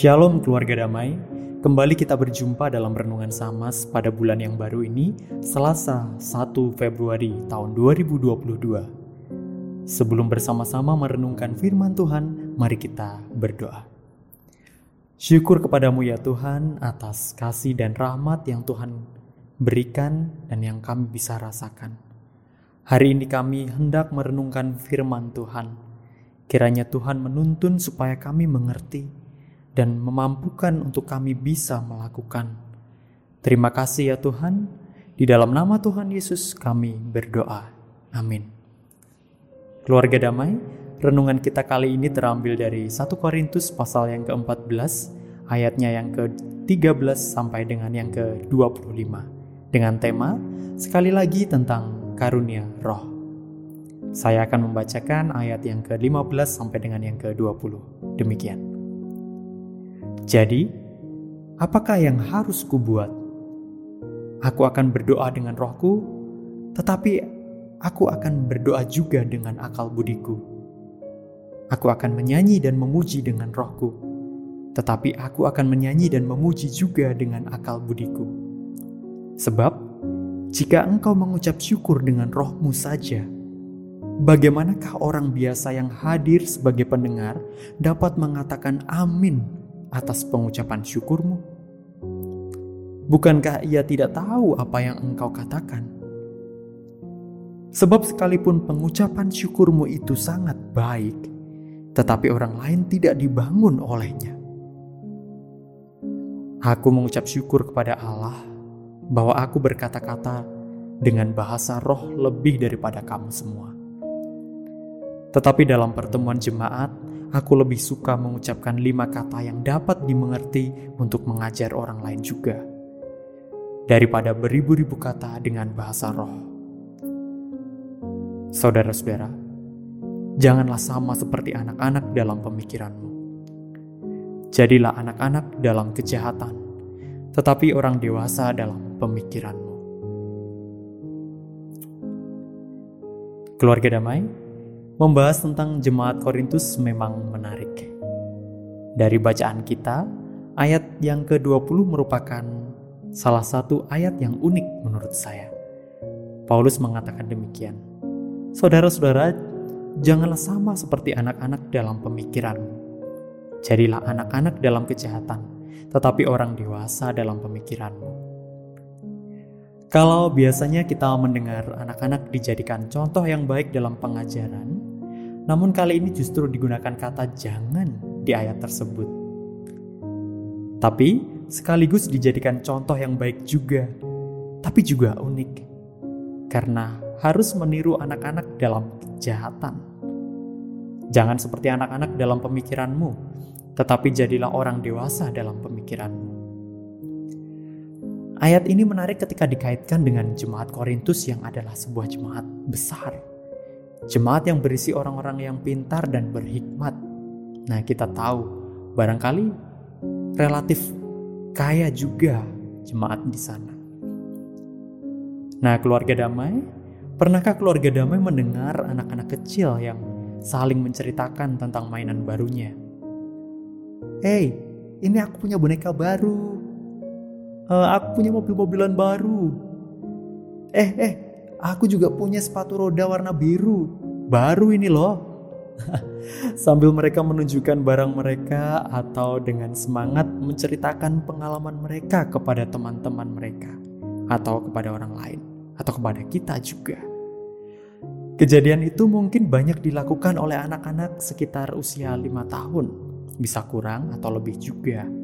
Shalom keluarga damai, kembali kita berjumpa dalam Renungan Samas pada bulan yang baru ini, Selasa 1 Februari tahun 2022. Sebelum bersama-sama merenungkan firman Tuhan, mari kita berdoa. Syukur kepadamu ya Tuhan atas kasih dan rahmat yang Tuhan berikan dan yang kami bisa rasakan. Hari ini kami hendak merenungkan firman Tuhan. Kiranya Tuhan menuntun supaya kami mengerti dan memampukan untuk kami bisa melakukan. Terima kasih ya Tuhan, di dalam nama Tuhan Yesus kami berdoa. Amin. Keluarga damai, renungan kita kali ini terambil dari 1 Korintus pasal yang ke-14, ayatnya yang ke-13 sampai dengan yang ke-25. Dengan tema, sekali lagi tentang karunia roh. Saya akan membacakan ayat yang ke-15 sampai dengan yang ke-20. Demikian. Jadi, apakah yang harus kubuat? Aku akan berdoa dengan rohku, tetapi aku akan berdoa juga dengan akal budiku. Aku akan menyanyi dan memuji dengan rohku, tetapi aku akan menyanyi dan memuji juga dengan akal budiku. Sebab, jika engkau mengucap syukur dengan rohmu saja, bagaimanakah orang biasa yang hadir sebagai pendengar dapat mengatakan amin atas pengucapan syukurmu? Bukankah ia tidak tahu apa yang engkau katakan? Sebab sekalipun pengucapan syukurmu itu sangat baik, tetapi orang lain tidak dibangun olehnya. Aku mengucap syukur kepada Allah bahwa aku berkata-kata dengan bahasa roh lebih daripada kamu semua. Tetapi dalam pertemuan jemaat, aku lebih suka mengucapkan lima kata yang dapat dimengerti untuk mengajar orang lain juga, daripada beribu-ribu kata dengan bahasa roh. Saudara-saudara, janganlah sama seperti anak-anak dalam pemikiranmu. Jadilah anak-anak dalam kejahatan, tetapi orang dewasa dalam pemikiranmu. Keluarga damai, Membahas tentang jemaat Korintus memang menarik. Dari bacaan kita, ayat yang ke-20 merupakan salah satu ayat yang unik menurut saya. Paulus mengatakan demikian. Saudara-saudara, janganlah sama seperti anak-anak dalam pemikiranmu. Jadilah anak-anak dalam kejahatan, tetapi orang dewasa dalam pemikiranmu. Kalau biasanya kita mendengar anak-anak dijadikan contoh yang baik dalam pengajaran, namun kali ini justru digunakan kata jangan di ayat tersebut. Tapi sekaligus dijadikan contoh yang baik juga, tapi juga unik. Karena harus meniru anak-anak dalam kejahatan. Jangan seperti anak-anak dalam pemikiranmu, tetapi jadilah orang dewasa dalam pemikiranmu. Ayat ini menarik ketika dikaitkan dengan jemaat Korintus yang adalah sebuah jemaat besar Jemaat yang berisi orang-orang yang pintar dan berhikmat. Nah, kita tahu barangkali relatif kaya juga jemaat di sana. Nah, keluarga damai, pernahkah keluarga damai mendengar anak-anak kecil yang saling menceritakan tentang mainan barunya? Hey, ini aku punya boneka baru. Uh, aku punya mobil-mobilan baru. Eh, eh, Aku juga punya sepatu roda warna biru. Baru ini loh. Sambil mereka menunjukkan barang mereka atau dengan semangat menceritakan pengalaman mereka kepada teman-teman mereka atau kepada orang lain atau kepada kita juga. Kejadian itu mungkin banyak dilakukan oleh anak-anak sekitar usia lima tahun, bisa kurang atau lebih juga.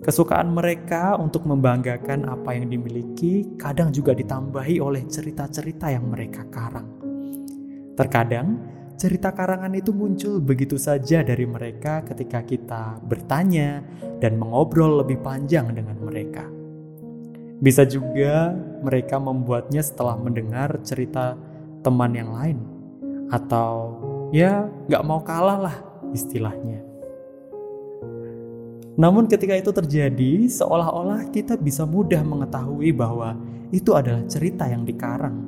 Kesukaan mereka untuk membanggakan apa yang dimiliki kadang juga ditambahi oleh cerita-cerita yang mereka karang. Terkadang, cerita karangan itu muncul begitu saja dari mereka ketika kita bertanya dan mengobrol lebih panjang dengan mereka. Bisa juga mereka membuatnya setelah mendengar cerita teman yang lain, atau ya gak mau kalah lah istilahnya. Namun ketika itu terjadi, seolah-olah kita bisa mudah mengetahui bahwa itu adalah cerita yang dikarang.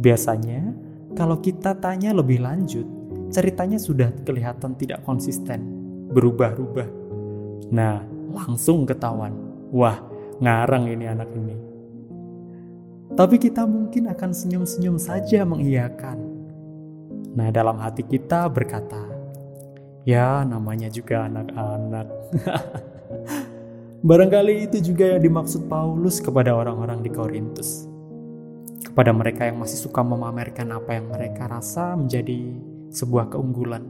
Biasanya, kalau kita tanya lebih lanjut, ceritanya sudah kelihatan tidak konsisten berubah-ubah. Nah, langsung ketahuan. Wah, ngarang ini anak ini. Tapi kita mungkin akan senyum-senyum saja mengiyakan. Nah, dalam hati kita berkata, ya namanya juga anak-anak. Barangkali itu juga yang dimaksud Paulus kepada orang-orang di Korintus. Kepada mereka yang masih suka memamerkan apa yang mereka rasa menjadi sebuah keunggulan.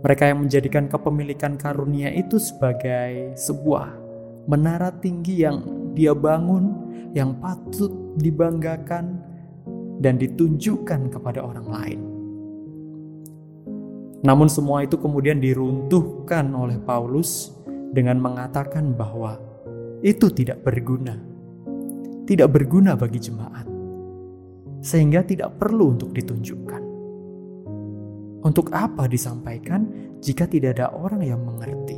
Mereka yang menjadikan kepemilikan karunia itu sebagai sebuah menara tinggi yang dia bangun, yang patut dibanggakan dan ditunjukkan kepada orang lain. Namun semua itu kemudian diruntuhkan oleh Paulus dengan mengatakan bahwa itu tidak berguna, tidak berguna bagi jemaat, sehingga tidak perlu untuk ditunjukkan. Untuk apa disampaikan jika tidak ada orang yang mengerti?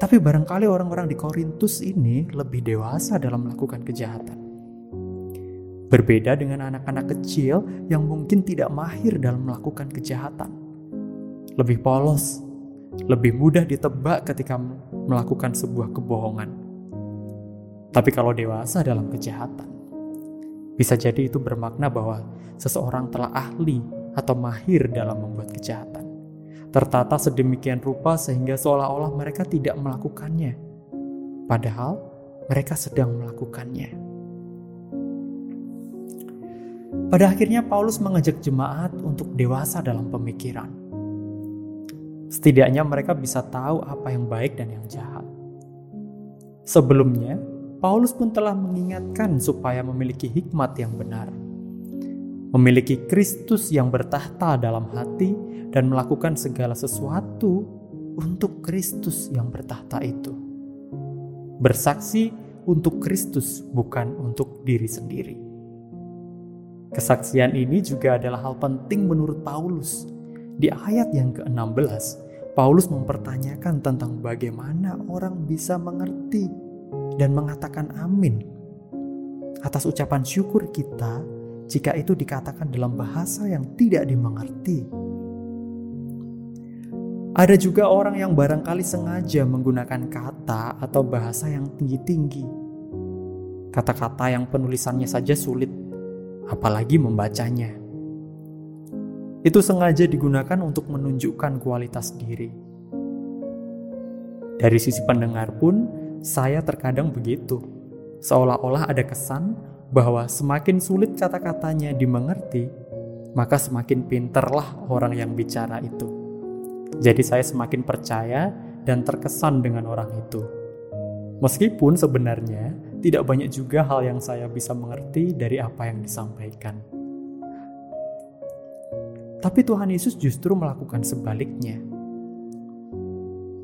Tapi barangkali orang-orang di Korintus ini lebih dewasa dalam melakukan kejahatan. Berbeda dengan anak-anak kecil yang mungkin tidak mahir dalam melakukan kejahatan. Lebih polos, lebih mudah ditebak ketika melakukan sebuah kebohongan. Tapi kalau dewasa dalam kejahatan, bisa jadi itu bermakna bahwa seseorang telah ahli atau mahir dalam membuat kejahatan. Tertata sedemikian rupa sehingga seolah-olah mereka tidak melakukannya. Padahal mereka sedang melakukannya. Pada akhirnya Paulus mengajak jemaat untuk dewasa dalam pemikiran Setidaknya mereka bisa tahu apa yang baik dan yang jahat. Sebelumnya, Paulus pun telah mengingatkan supaya memiliki hikmat yang benar, memiliki Kristus yang bertahta dalam hati, dan melakukan segala sesuatu untuk Kristus yang bertahta itu. Bersaksi untuk Kristus, bukan untuk diri sendiri. Kesaksian ini juga adalah hal penting menurut Paulus di ayat yang ke-16, Paulus mempertanyakan tentang bagaimana orang bisa mengerti dan mengatakan amin atas ucapan syukur kita jika itu dikatakan dalam bahasa yang tidak dimengerti. Ada juga orang yang barangkali sengaja menggunakan kata atau bahasa yang tinggi-tinggi. Kata-kata yang penulisannya saja sulit, apalagi membacanya. Itu sengaja digunakan untuk menunjukkan kualitas diri. Dari sisi pendengar pun, saya terkadang begitu. Seolah-olah ada kesan bahwa semakin sulit kata-katanya dimengerti, maka semakin pinterlah orang yang bicara itu. Jadi saya semakin percaya dan terkesan dengan orang itu. Meskipun sebenarnya tidak banyak juga hal yang saya bisa mengerti dari apa yang disampaikan. Tapi Tuhan Yesus justru melakukan sebaliknya.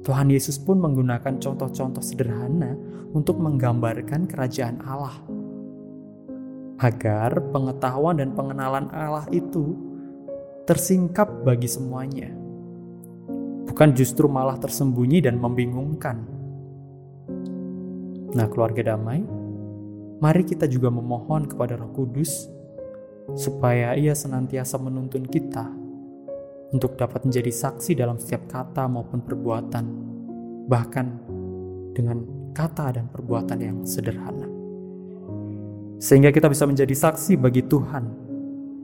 Tuhan Yesus pun menggunakan contoh-contoh sederhana untuk menggambarkan kerajaan Allah. Agar pengetahuan dan pengenalan Allah itu tersingkap bagi semuanya. Bukan justru malah tersembunyi dan membingungkan. Nah, keluarga damai, mari kita juga memohon kepada Roh Kudus supaya ia senantiasa menuntun kita untuk dapat menjadi saksi dalam setiap kata maupun perbuatan, bahkan dengan kata dan perbuatan yang sederhana. Sehingga kita bisa menjadi saksi bagi Tuhan,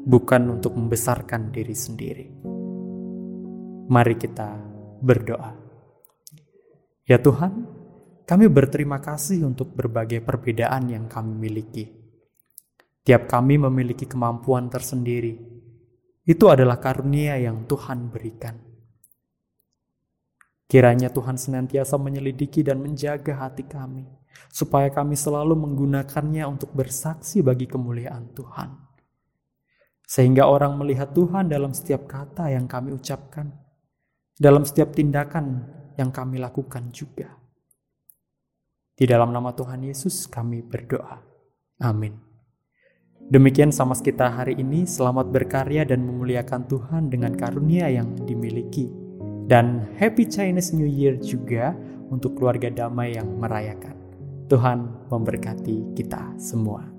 bukan untuk membesarkan diri sendiri. Mari kita berdoa. Ya Tuhan, kami berterima kasih untuk berbagai perbedaan yang kami miliki Tiap kami memiliki kemampuan tersendiri. Itu adalah karunia yang Tuhan berikan. Kiranya Tuhan senantiasa menyelidiki dan menjaga hati kami, supaya kami selalu menggunakannya untuk bersaksi bagi kemuliaan Tuhan. Sehingga orang melihat Tuhan dalam setiap kata yang kami ucapkan, dalam setiap tindakan yang kami lakukan juga. Di dalam nama Tuhan Yesus kami berdoa. Amin. Demikian sama kita hari ini, selamat berkarya dan memuliakan Tuhan dengan karunia yang dimiliki. Dan Happy Chinese New Year juga untuk keluarga damai yang merayakan. Tuhan memberkati kita semua.